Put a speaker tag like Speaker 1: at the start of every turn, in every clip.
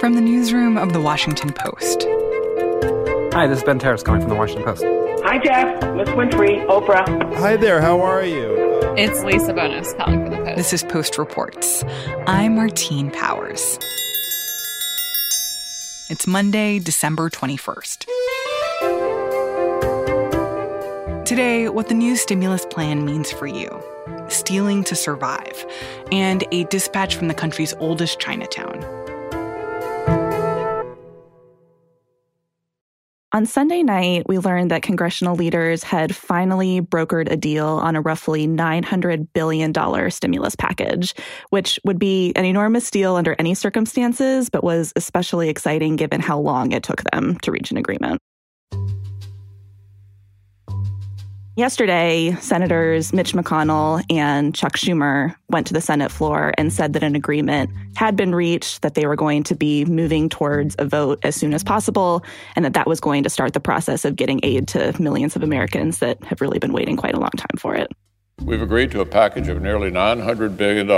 Speaker 1: From the newsroom of The Washington Post.
Speaker 2: Hi, this is Ben Terris calling from The Washington Post.
Speaker 3: Hi, Jeff. Miss Winfrey, Oprah.
Speaker 4: Hi there, how are you?
Speaker 5: It's Lisa Bonos calling from The Post.
Speaker 1: This is Post Reports. I'm Martine Powers. It's Monday, December 21st. Today, what the new stimulus plan means for you stealing to survive, and a dispatch from the country's oldest Chinatown.
Speaker 6: On Sunday night, we learned that congressional leaders had finally brokered a deal on a roughly $900 billion stimulus package, which would be an enormous deal under any circumstances, but was especially exciting given how long it took them to reach an agreement. Yesterday, Senators Mitch McConnell and Chuck Schumer went to the Senate floor and said that an agreement had been reached, that they were going to be moving towards a vote as soon as possible, and that that was going to start the process of getting aid to millions of Americans that have really been waiting quite a long time for it.
Speaker 7: We've agreed to a package of nearly $900 billion.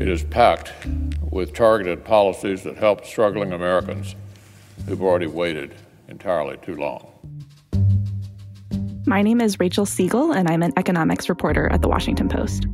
Speaker 7: It is packed with targeted policies that help struggling Americans who've already waited entirely too long.
Speaker 6: My name is Rachel Siegel, and I'm an economics reporter at The Washington Post.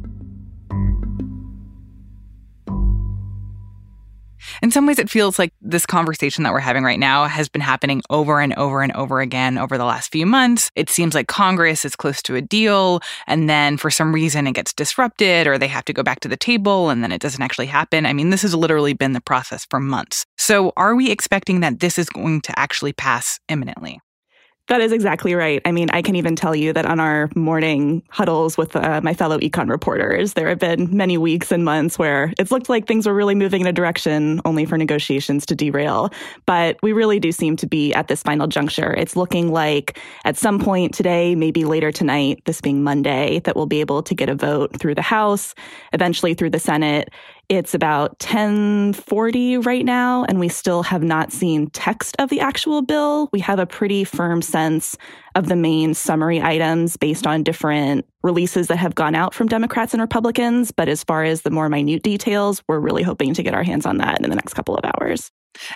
Speaker 1: In some ways, it feels like this conversation that we're having right now has been happening over and over and over again over the last few months. It seems like Congress is close to a deal, and then for some reason it gets disrupted, or they have to go back to the table, and then it doesn't actually happen. I mean, this has literally been the process for months. So, are we expecting that this is going to actually pass imminently?
Speaker 6: That is exactly right. I mean, I can even tell you that on our morning huddles with uh, my fellow econ reporters, there have been many weeks and months where it's looked like things were really moving in a direction only for negotiations to derail. But we really do seem to be at this final juncture. It's looking like at some point today, maybe later tonight, this being Monday, that we'll be able to get a vote through the House, eventually through the Senate. It's about 1040 right now, and we still have not seen text of the actual bill. We have a pretty firm sense of the main summary items based on different releases that have gone out from Democrats and Republicans. But as far as the more minute details, we're really hoping to get our hands on that in the next couple of hours.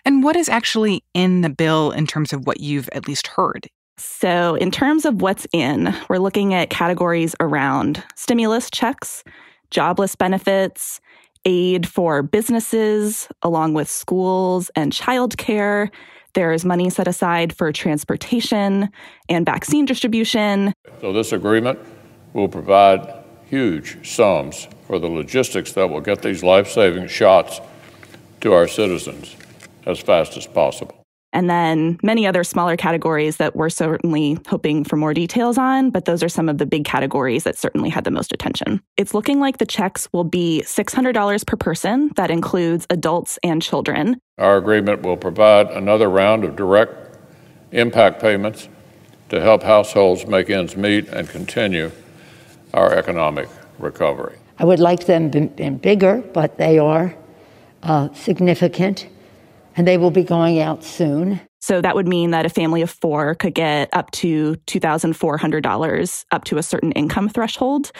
Speaker 1: And what is actually in the bill in terms of what you've at least heard?
Speaker 6: So, in terms of what's in, we're looking at categories around stimulus checks, jobless benefits, aid for businesses, along with schools and childcare. There is money set aside for transportation and vaccine distribution.
Speaker 7: So, this agreement will provide huge sums for the logistics that will get these life saving shots to our citizens as fast as possible
Speaker 6: and then many other smaller categories that we're certainly hoping for more details on, but those are some of the big categories that certainly had the most attention. It's looking like the checks will be $600 per person. That includes adults and children.
Speaker 7: Our agreement will provide another round of direct impact payments to help households make ends meet and continue our economic recovery.
Speaker 8: I would like them been bigger, but they are uh, significant and they will be going out soon.
Speaker 6: So that would mean that a family of four could get up to $2,400 up to a certain income threshold.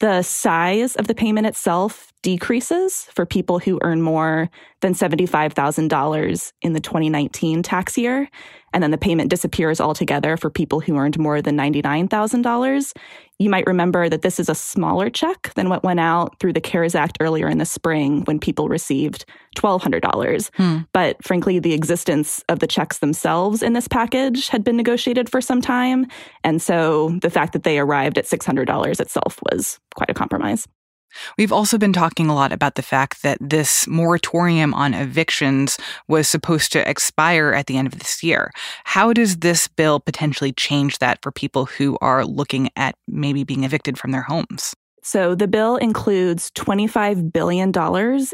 Speaker 6: The size of the payment itself decreases for people who earn more than $75,000 in the 2019 tax year. And then the payment disappears altogether for people who earned more than $99,000. You might remember that this is a smaller check than what went out through the CARES Act earlier in the spring when people received $1,200. Hmm. But frankly, the existence of the checks themselves in this package had been negotiated for some time. And so the fact that they arrived at $600 itself was quite a compromise.
Speaker 1: We've also been talking a lot about the fact that this moratorium on evictions was supposed to expire at the end of this year. How does this bill potentially change that for people who are looking at maybe being evicted from their homes?
Speaker 6: So the bill includes $25 billion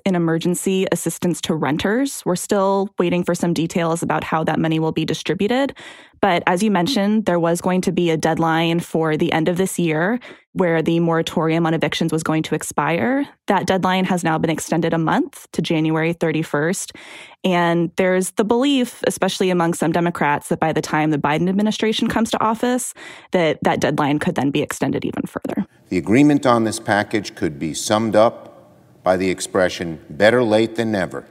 Speaker 6: in emergency assistance to renters. We're still waiting for some details about how that money will be distributed. But as you mentioned, there was going to be a deadline for the end of this year where the moratorium on evictions was going to expire. That deadline has now been extended a month to January 31st. And there's the belief, especially among some Democrats, that by the time the Biden administration comes to office, that that deadline could then be extended even further.
Speaker 9: The agreement on this package could be summed up by the expression better late than never.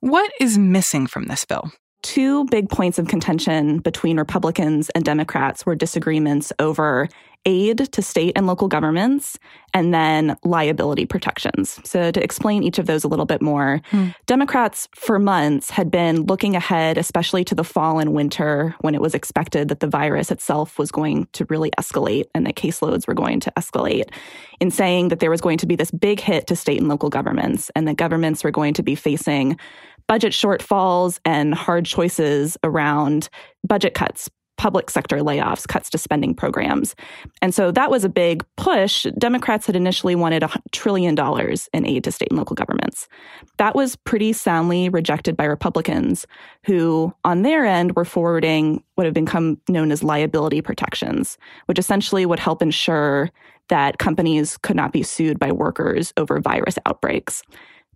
Speaker 1: What is missing from this bill?
Speaker 6: Two big points of contention between Republicans and Democrats were disagreements over aid to state and local governments and then liability protections. So, to explain each of those a little bit more, hmm. Democrats for months had been looking ahead, especially to the fall and winter when it was expected that the virus itself was going to really escalate and that caseloads were going to escalate, in saying that there was going to be this big hit to state and local governments and that governments were going to be facing budget shortfalls and hard choices around budget cuts, public sector layoffs, cuts to spending programs. And so that was a big push. Democrats had initially wanted a trillion dollars in aid to state and local governments. That was pretty soundly rejected by Republicans, who on their end were forwarding what have become known as liability protections, which essentially would help ensure that companies could not be sued by workers over virus outbreaks.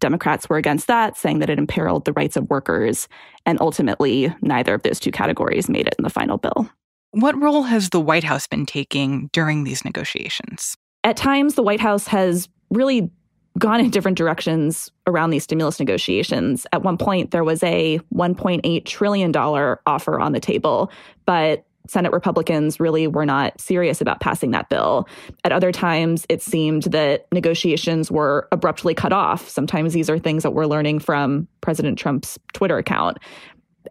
Speaker 6: Democrats were against that, saying that it imperiled the rights of workers. And ultimately, neither of those two categories made it in the final bill.
Speaker 1: What role has the White House been taking during these negotiations?
Speaker 6: At times, the White House has really gone in different directions around these stimulus negotiations. At one point, there was a $1.8 trillion offer on the table, but Senate Republicans really were not serious about passing that bill. At other times, it seemed that negotiations were abruptly cut off. Sometimes these are things that we're learning from President Trump's Twitter account.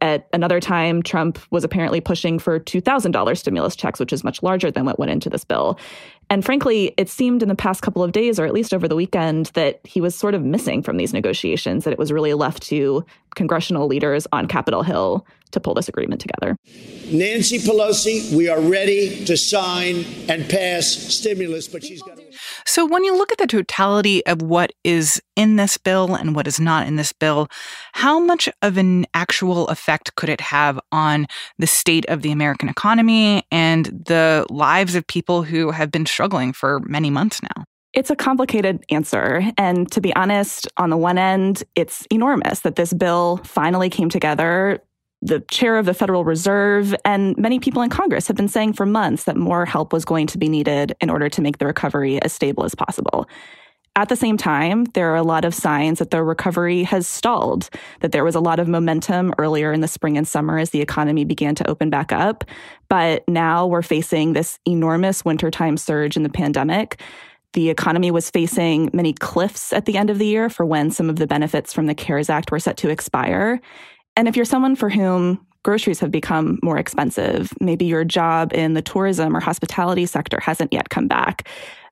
Speaker 6: At another time, Trump was apparently pushing for $2,000 stimulus checks, which is much larger than what went into this bill. And frankly, it seemed in the past couple of days, or at least over the weekend, that he was sort of missing from these negotiations, that it was really left to congressional leaders on Capitol Hill to pull this agreement together.
Speaker 10: Nancy Pelosi, we are ready to sign and pass stimulus, but she's got to.
Speaker 1: So, when you look at the totality of what is in this bill and what is not in this bill, how much of an actual effect could it have on the state of the American economy and the lives of people who have been struggling for many months now?
Speaker 6: It's a complicated answer. And to be honest, on the one end, it's enormous that this bill finally came together. The chair of the Federal Reserve and many people in Congress have been saying for months that more help was going to be needed in order to make the recovery as stable as possible. At the same time, there are a lot of signs that the recovery has stalled, that there was a lot of momentum earlier in the spring and summer as the economy began to open back up. But now we're facing this enormous wintertime surge in the pandemic the economy was facing many cliffs at the end of the year for when some of the benefits from the CARES Act were set to expire. And if you're someone for whom groceries have become more expensive, maybe your job in the tourism or hospitality sector hasn't yet come back,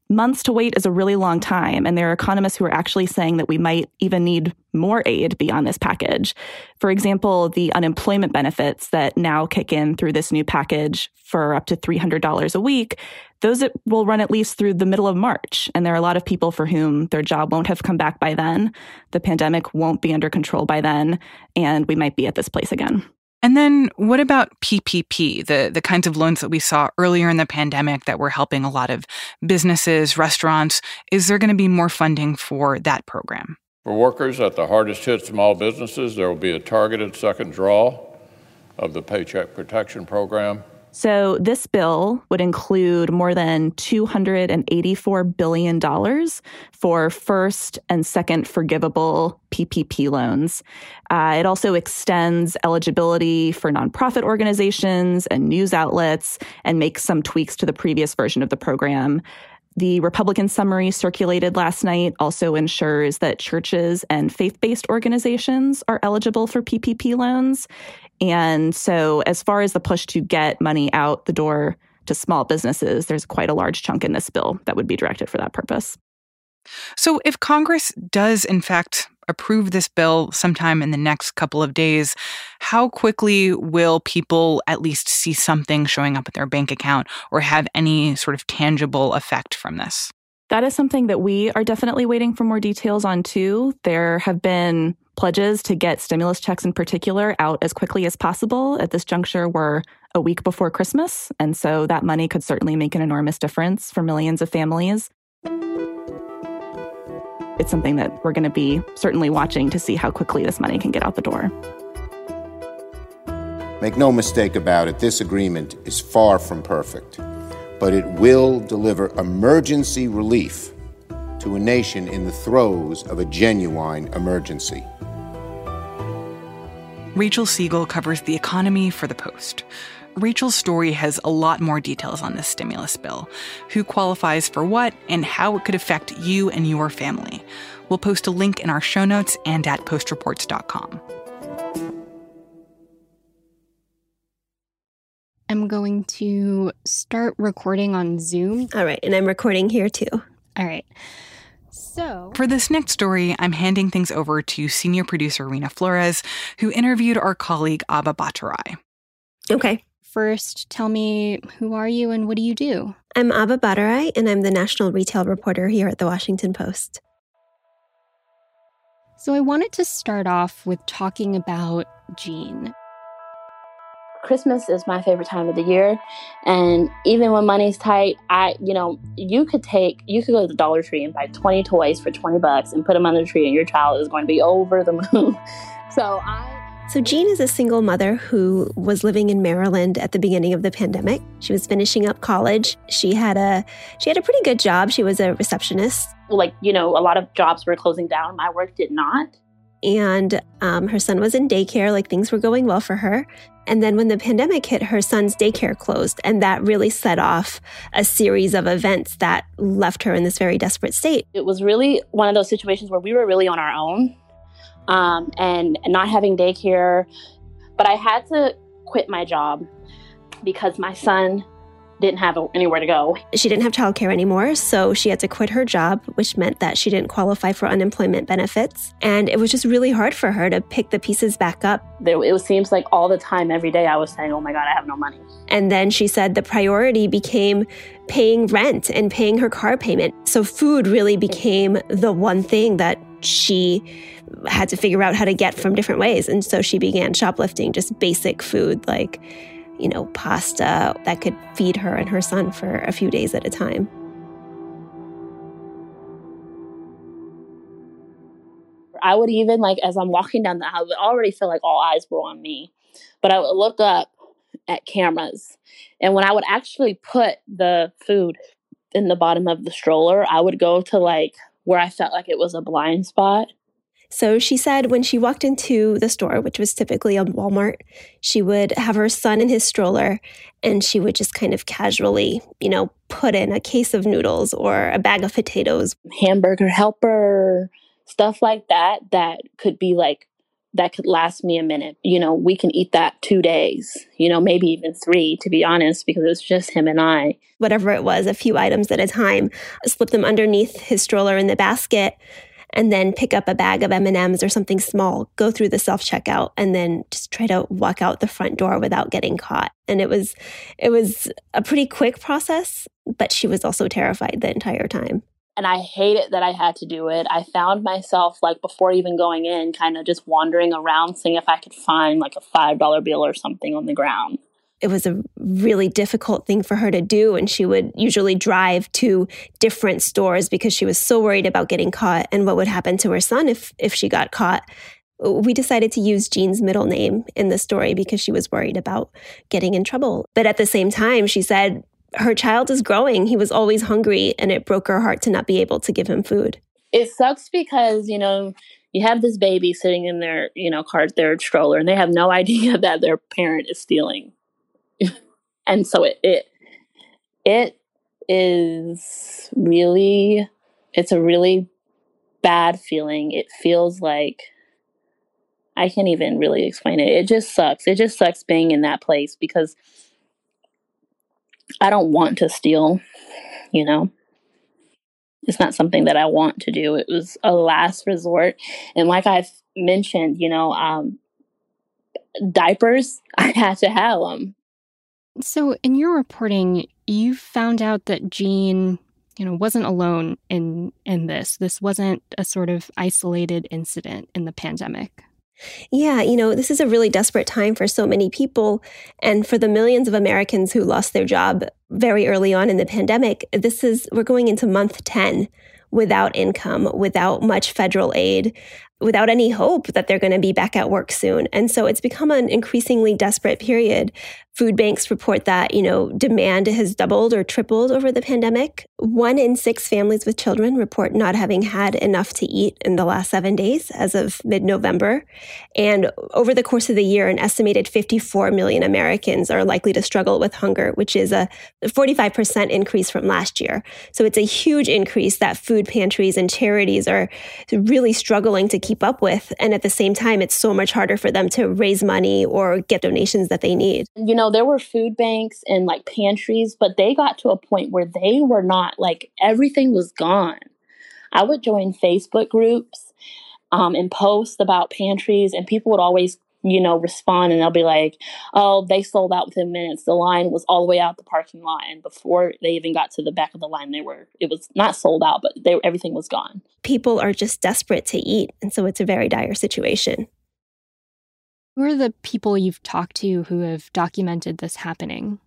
Speaker 6: months to wait is a really long time. And there are economists who are actually saying that we might even need more aid beyond this package. For example, the unemployment benefits that now kick in through this new package for up to $300 a week, those will run at least through the middle of March. And there are a lot of people for whom their job won't have come back by then. The pandemic won't be under control by then. And we might be at this place again.
Speaker 1: And then what about PPP, the, the kinds of loans that we saw earlier in the pandemic that were helping a lot of businesses, restaurants? Is there going to be more funding for that program?
Speaker 7: For workers at the hardest hit small businesses, there will be a targeted second draw of the Paycheck Protection Program
Speaker 6: so, this bill would include more than $284 billion for first and second forgivable PPP loans. Uh, it also extends eligibility for nonprofit organizations and news outlets and makes some tweaks to the previous version of the program. The Republican summary circulated last night also ensures that churches and faith based organizations are eligible for PPP loans. And so, as far as the push to get money out the door to small businesses, there's quite a large chunk in this bill that would be directed for that purpose.
Speaker 1: So, if Congress does, in fact, approve this bill sometime in the next couple of days, how quickly will people at least see something showing up in their bank account or have any sort of tangible effect from this?
Speaker 6: That is something that we are definitely waiting for more details on, too. There have been pledges to get stimulus checks in particular out as quickly as possible. At this juncture, we're a week before Christmas, and so that money could certainly make an enormous difference for millions of families. It's something that we're going to be certainly watching to see how quickly this money can get out the door.
Speaker 9: Make no mistake about it, this agreement is far from perfect, but it will deliver emergency relief to a nation in the throes of a genuine emergency.
Speaker 1: Rachel Siegel covers the economy for The Post. Rachel's story has a lot more details on this stimulus bill who qualifies for what and how it could affect you and your family. We'll post a link in our show notes and at postreports.com.
Speaker 11: I'm going to start recording on Zoom.
Speaker 12: All right, and I'm recording here too.
Speaker 11: All right. So,
Speaker 1: for this next story, I'm handing things over to senior producer Rena Flores, who interviewed our colleague Abha Bhattarai.
Speaker 12: Okay.
Speaker 11: First, tell me who are you and what do you do?
Speaker 12: I'm Abha Bhattarai, and I'm the national retail reporter here at the Washington Post.
Speaker 11: So, I wanted to start off with talking about Jean.
Speaker 13: Christmas is my favorite time of the year. And even when money's tight, I, you know, you could take, you could go to the Dollar Tree and buy 20 toys for 20 bucks and put them under the tree, and your child is going to be over the moon. so I.
Speaker 12: So, Jean is a single mother who was living in Maryland at the beginning of the pandemic. She was finishing up college. She had a she had a pretty good job. She was a receptionist.
Speaker 13: Like, you know, a lot of jobs were closing down. My work did not.
Speaker 12: And um, her son was in daycare, like things were going well for her. And then when the pandemic hit, her son's daycare closed. And that really set off a series of events that left her in this very desperate state.
Speaker 13: It was really one of those situations where we were really on our own um, and not having daycare. But I had to quit my job because my son didn't have anywhere to go.
Speaker 12: She didn't have childcare anymore, so she had to quit her job, which meant that she didn't qualify for unemployment benefits. And it was just really hard for her to pick the pieces back up.
Speaker 13: It seems like all the time, every day, I was saying, Oh my God, I have no money.
Speaker 12: And then she said the priority became paying rent and paying her car payment. So food really became the one thing that she had to figure out how to get from different ways. And so she began shoplifting just basic food like you know, pasta that could feed her and her son for a few days at a time.
Speaker 13: I would even like as I'm walking down the aisle, I would already feel like all eyes were on me. But I would look up at cameras. And when I would actually put the food in the bottom of the stroller, I would go to like where I felt like it was a blind spot.
Speaker 12: So she said when she walked into the store, which was typically a Walmart, she would have her son in his stroller and she would just kind of casually, you know, put in a case of noodles or a bag of potatoes,
Speaker 13: hamburger helper, stuff like that, that could be like, that could last me a minute. You know, we can eat that two days, you know, maybe even three, to be honest, because it's just him and I.
Speaker 12: Whatever it was, a few items at a time, slip them underneath his stroller in the basket and then pick up a bag of M&Ms or something small, go through the self-checkout and then just try to walk out the front door without getting caught. And it was it was a pretty quick process, but she was also terrified the entire time.
Speaker 13: And I hate it that I had to do it. I found myself like before even going in kind of just wandering around seeing if I could find like a $5 bill or something on the ground
Speaker 12: it was a really difficult thing for her to do. And she would usually drive to different stores because she was so worried about getting caught and what would happen to her son if, if she got caught. We decided to use Jean's middle name in the story because she was worried about getting in trouble. But at the same time, she said her child is growing. He was always hungry, and it broke her heart to not be able to give him food.
Speaker 13: It sucks because, you know, you have this baby sitting in their, you know, cart, their stroller, and they have no idea that their parent is stealing and so it it it is really it's a really bad feeling. It feels like I can't even really explain it. It just sucks. It just sucks being in that place because I don't want to steal, you know. It's not something that I want to do. It was a last resort. And like I've mentioned, you know, um, diapers, I had to have them.
Speaker 11: So, in your reporting, you found out that Jean you know, wasn't alone in in this. This wasn't a sort of isolated incident in the pandemic.
Speaker 12: Yeah, you know, this is a really desperate time for so many people. And for the millions of Americans who lost their job very early on in the pandemic, this is, we're going into month 10 without income, without much federal aid, without any hope that they're going to be back at work soon. And so it's become an increasingly desperate period Food banks report that, you know, demand has doubled or tripled over the pandemic. One in six families with children report not having had enough to eat in the last seven days as of mid November. And over the course of the year, an estimated 54 million Americans are likely to struggle with hunger, which is a 45% increase from last year. So it's a huge increase that food pantries and charities are really struggling to keep up with. And at the same time, it's so much harder for them to raise money or get donations that they need.
Speaker 13: You know, there were food banks and like pantries, but they got to a point where they were not like everything was gone. I would join Facebook groups um, and post about pantries, and people would always, you know, respond and they'll be like, oh, they sold out within minutes. The line was all the way out the parking lot. And before they even got to the back of the line, they were, it was not sold out, but they, everything was gone.
Speaker 12: People are just desperate to eat. And so it's a very dire situation.
Speaker 11: Who are the people you've talked to who have documented this happening?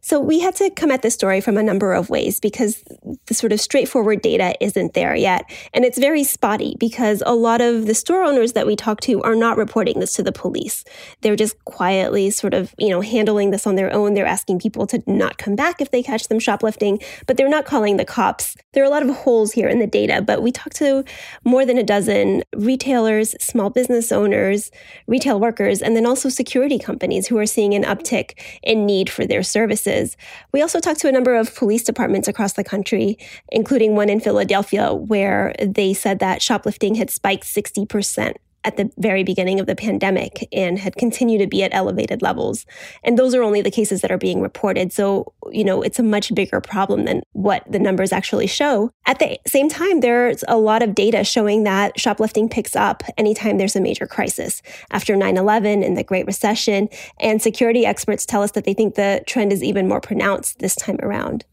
Speaker 12: So we had to come at this story from a number of ways because the sort of straightforward data isn't there yet. And it's very spotty because a lot of the store owners that we talk to are not reporting this to the police. They're just quietly sort of, you know, handling this on their own. They're asking people to not come back if they catch them shoplifting, but they're not calling the cops. There are a lot of holes here in the data, but we talked to more than a dozen retailers, small business owners, retail workers, and then also security companies who are seeing an uptick in need for their services services. We also talked to a number of police departments across the country, including one in Philadelphia, where they said that shoplifting had spiked 60% at the very beginning of the pandemic and had continued to be at elevated levels. And those are only the cases that are being reported. So, you know, it's a much bigger problem than what the numbers actually show. At the same time, there's a lot of data showing that shoplifting picks up anytime there's a major crisis. After 9 11 and the Great Recession, and security experts tell us that they think the trend is even more pronounced this time around.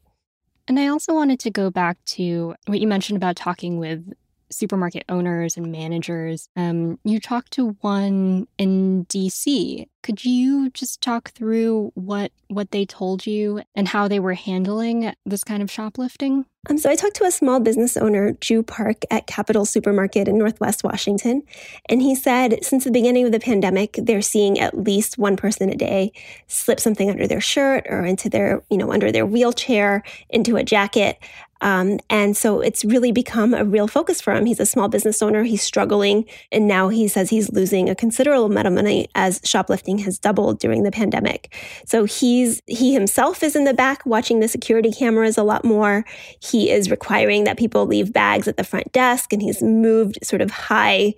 Speaker 11: And I also wanted to go back to what you mentioned about talking with supermarket owners and managers. Um, you talked to one in DC. Could you just talk through what what they told you and how they were handling this kind of shoplifting?
Speaker 12: Um, so I talked to a small business owner, Ju Park, at Capital Supermarket in Northwest Washington, and he said since the beginning of the pandemic, they're seeing at least one person a day slip something under their shirt or into their, you know, under their wheelchair, into a jacket. Um, and so it's really become a real focus for him. He's a small business owner. He's struggling. And now he says he's losing a considerable amount of money as shoplifting has doubled during the pandemic. So he's, he himself is in the back watching the security cameras a lot more. He is requiring that people leave bags at the front desk and he's moved sort of high,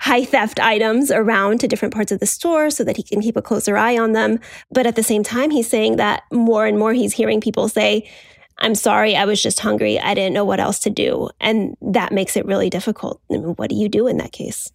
Speaker 12: high theft items around to different parts of the store so that he can keep a closer eye on them. But at the same time, he's saying that more and more he's hearing people say, I'm sorry, I was just hungry. I didn't know what else to do. And that makes it really difficult. I mean, what do you do in that case?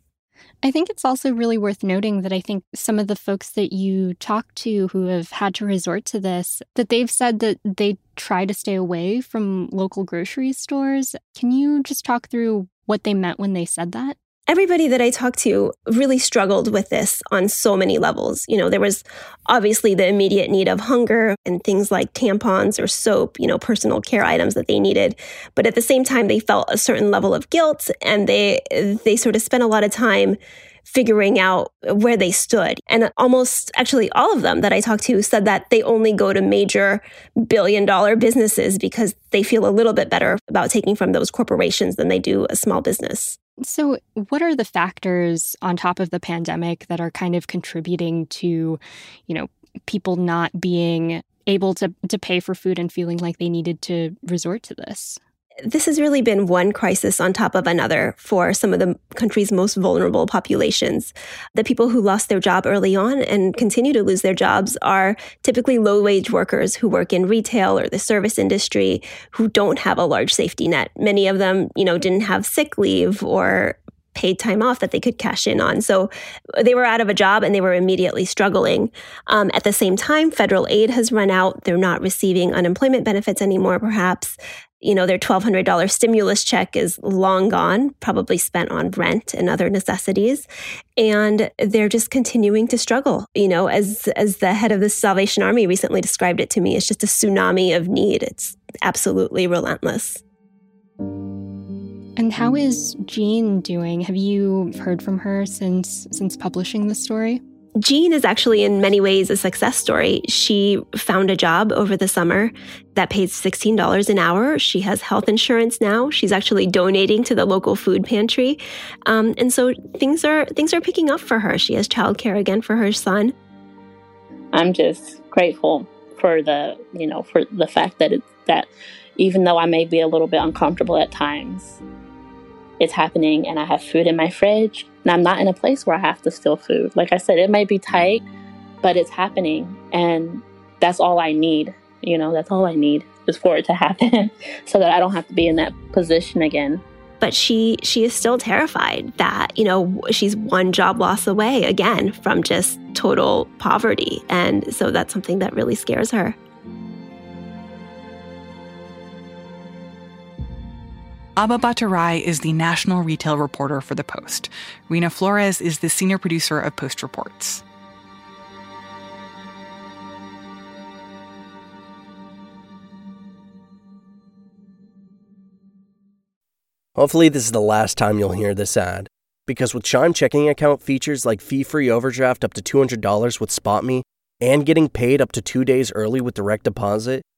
Speaker 11: I think it's also really worth noting that I think some of the folks that you talk to who have had to resort to this, that they've said that they try to stay away from local grocery stores. Can you just talk through what they meant when they said that?
Speaker 12: Everybody that I talked to really struggled with this on so many levels. You know, there was obviously the immediate need of hunger and things like tampons or soap, you know, personal care items that they needed. But at the same time, they felt a certain level of guilt and they they sort of spent a lot of time figuring out where they stood. And almost actually all of them that I talked to said that they only go to major billion dollar businesses because they feel a little bit better about taking from those corporations than they do a small business.
Speaker 11: So, what are the factors on top of the pandemic that are kind of contributing to, you know, people not being able to to pay for food and feeling like they needed to resort to this?
Speaker 12: This has really been one crisis on top of another for some of the country's most vulnerable populations. The people who lost their job early on and continue to lose their jobs are typically low wage workers who work in retail or the service industry who don't have a large safety net. Many of them, you know, didn't have sick leave or paid time off that they could cash in on. So they were out of a job and they were immediately struggling. Um, at the same time, federal aid has run out. They're not receiving unemployment benefits anymore, perhaps. You know, their $1,200 stimulus check is long gone, probably spent on rent and other necessities. And they're just continuing to struggle. You know, as, as the head of the Salvation Army recently described it to me, it's just a tsunami of need. It's absolutely relentless.
Speaker 11: And how is Jean doing? Have you heard from her since since publishing the story?
Speaker 12: Jean is actually in many ways a success story. She found a job over the summer that pays $16 an hour. She has health insurance now. She's actually donating to the local food pantry. Um, and so things are things are picking up for her. She has childcare again for her son.
Speaker 13: I'm just grateful for the, you know, for the fact that it, that even though I may be a little bit uncomfortable at times, it's happening and I have food in my fridge and I'm not in a place where I have to steal food. Like I said, it might be tight, but it's happening and that's all I need. You know, that's all I need is for it to happen so that I don't have to be in that position again.
Speaker 12: But she she is still terrified that, you know, she's one job loss away again from just total poverty. And so that's something that really scares her.
Speaker 1: Abha Bhattarai is the national retail reporter for The Post. Rena Flores is the senior producer of Post Reports.
Speaker 14: Hopefully, this is the last time you'll hear this ad. Because with Chime checking account features like fee free overdraft up to $200 with SpotMe and getting paid up to two days early with direct deposit,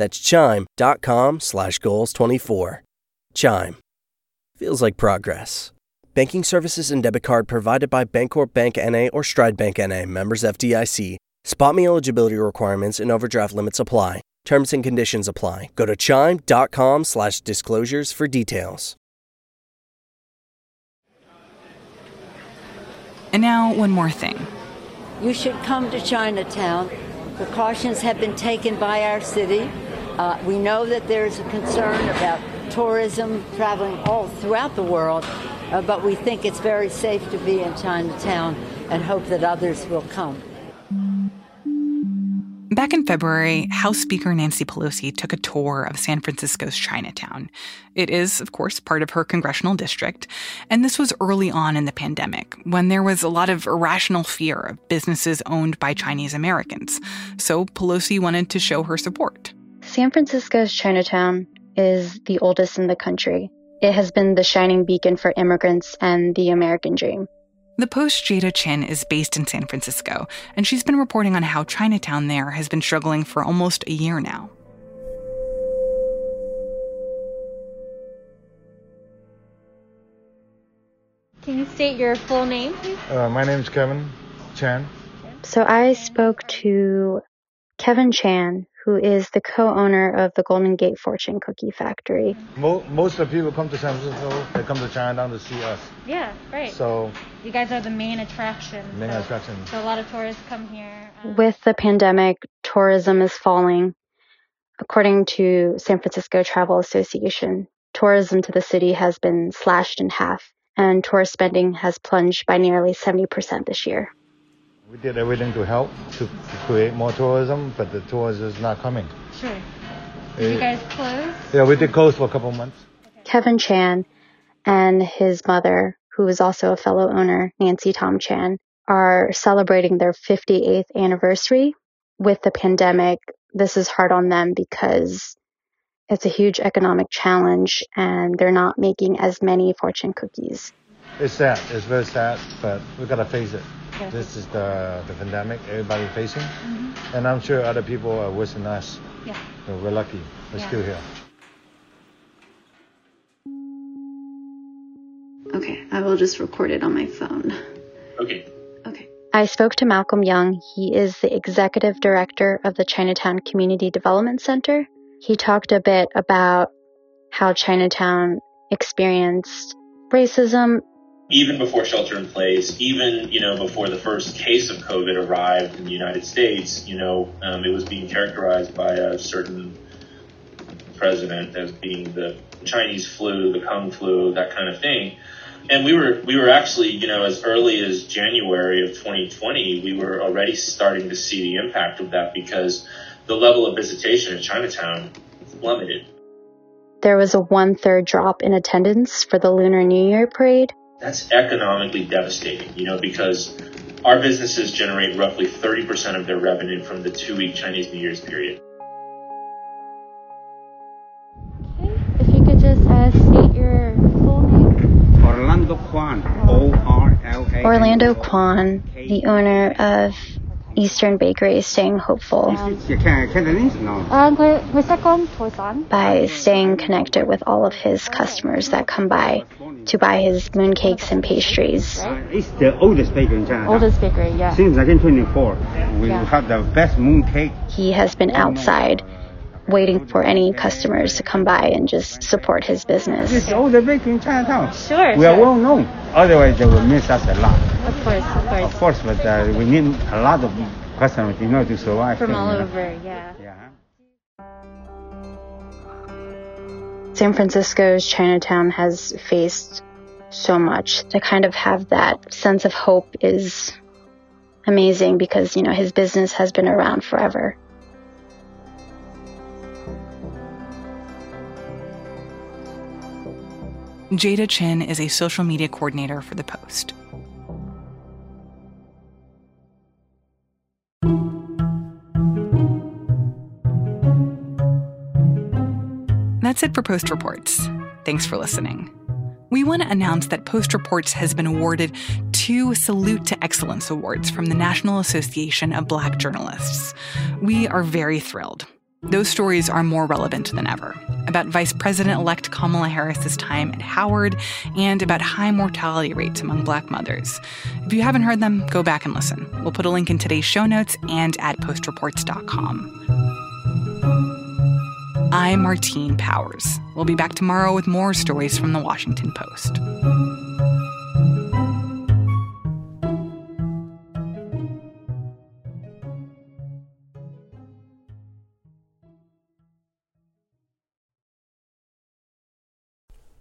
Speaker 14: That's chime.com slash goals 24. Chime. Feels like progress. Banking services and debit card provided by Bancorp Bank NA or Stride Bank NA, members FDIC. Spot me eligibility requirements and overdraft limits apply. Terms and conditions apply. Go to chime.com slash disclosures for details.
Speaker 1: And now, one more thing.
Speaker 8: You should come to Chinatown. Precautions have been taken by our city. Uh, we know that there's a concern about tourism traveling all throughout the world, uh, but we think it's very safe to be in Chinatown and hope that others will come.
Speaker 1: Back in February, House Speaker Nancy Pelosi took a tour of San Francisco's Chinatown. It is, of course, part of her congressional district, and this was early on in the pandemic when there was a lot of irrational fear of businesses owned by Chinese Americans. So Pelosi wanted to show her support.
Speaker 15: San Francisco's Chinatown is the oldest in the country. It has been the shining beacon for immigrants and the American dream.
Speaker 1: The Post Jada Chin is based in San Francisco, and she's been reporting on how Chinatown there has been struggling for almost a year now.
Speaker 16: Can you state your full name, please?
Speaker 17: Uh, my name is Kevin Chan.
Speaker 15: So I spoke to Kevin Chan, who is the co-owner of the Golden Gate Fortune Cookie Factory.
Speaker 17: Most of the people come to San Francisco, they come to Chinatown to see us.
Speaker 16: Yeah, right.
Speaker 17: So
Speaker 16: you guys are the main attraction.
Speaker 17: Main
Speaker 16: so,
Speaker 17: attraction.
Speaker 16: So a lot of tourists come here.
Speaker 15: Um, With the pandemic, tourism is falling. According to San Francisco Travel Association, tourism to the city has been slashed in half, and tourist spending has plunged by nearly 70% this year.
Speaker 17: We did everything to help to, to create more tourism, but the tourism is not coming.
Speaker 16: Sure. Did you guys close?
Speaker 17: Yeah, we did close for a couple months.
Speaker 15: Kevin Chan and his mother, who is also a fellow owner, Nancy Tom Chan, are celebrating their 58th anniversary. With the pandemic, this is hard on them because it's a huge economic challenge and they're not making as many fortune cookies.
Speaker 17: It's sad. It's very sad, but we've gotta face it. This is the, the pandemic everybody facing,
Speaker 16: mm-hmm.
Speaker 17: and I'm sure other people are worse than us.
Speaker 16: Yeah.
Speaker 17: So we're lucky. We're
Speaker 16: Yeah.
Speaker 17: still here.
Speaker 15: Okay, I will just record it on my phone.
Speaker 18: Okay.
Speaker 15: Okay. I spoke to Malcolm Yeung. He is the executive director of the Chinatown Community Development Center. He talked a bit about how Chinatown experienced racism.
Speaker 18: Even before shelter in place, even you know before the first case of COVID arrived in the United States, you know um, it was being characterized by a certain president as being the Chinese flu, the Kung flu, that kind of thing. And we were we were actually you know as early as January of 2020, we were already starting to see the impact of that because the level of visitation in Chinatown plummeted.
Speaker 15: There was a one third drop in attendance for the Lunar New Year parade.
Speaker 18: That's economically devastating, you know, because our businesses generate roughly 30% of their revenue from the two week Chinese New Year's period.
Speaker 15: Okay, if you could just uh, state your full name.
Speaker 19: Orlando Kwan, O R L A.
Speaker 15: Orlando Kwan, the owner of Eastern Bakery, is staying hopeful uh, by staying connected with all of his customers that come by to buy his mooncakes and pastries.
Speaker 19: Uh, it's the oldest bakery in China.
Speaker 15: Oldest bakery, yeah.
Speaker 19: Since 1924, we
Speaker 15: Yeah.
Speaker 19: have the best mooncake.
Speaker 15: He has been outside waiting for any customers to come by and just support his
Speaker 19: This is
Speaker 15: business.
Speaker 19: the oldest bakery in Chinatown.
Speaker 15: Sure,
Speaker 19: We are
Speaker 15: sure.
Speaker 19: well known. Otherwise, they will miss us a lot.
Speaker 15: Of course, of course.
Speaker 19: Of course, but uh, we need a lot of customers in order to survive.
Speaker 15: From all
Speaker 19: know.
Speaker 15: over, yeah. San Francisco's Chinatown has faced so much. To kind of have that sense of hope is amazing because, you know, his business has been around forever.
Speaker 1: Jada Chin is a social media coordinator for The Post. That's it for Post Reports. Thanks for listening. We want to announce that Post Reports has been awarded two Salute to Excellence Awards from the National Association of Black Journalists. We are very thrilled. Those stories are more relevant than ever about Vice President elect Kamala Harris's time at Howard and about high mortality rates among black mothers. If you haven't heard them, go back and listen. We'll put a link in today's show notes and at postreports.com. I'm Martine Powers. We'll be back tomorrow with more stories from the Washington Post.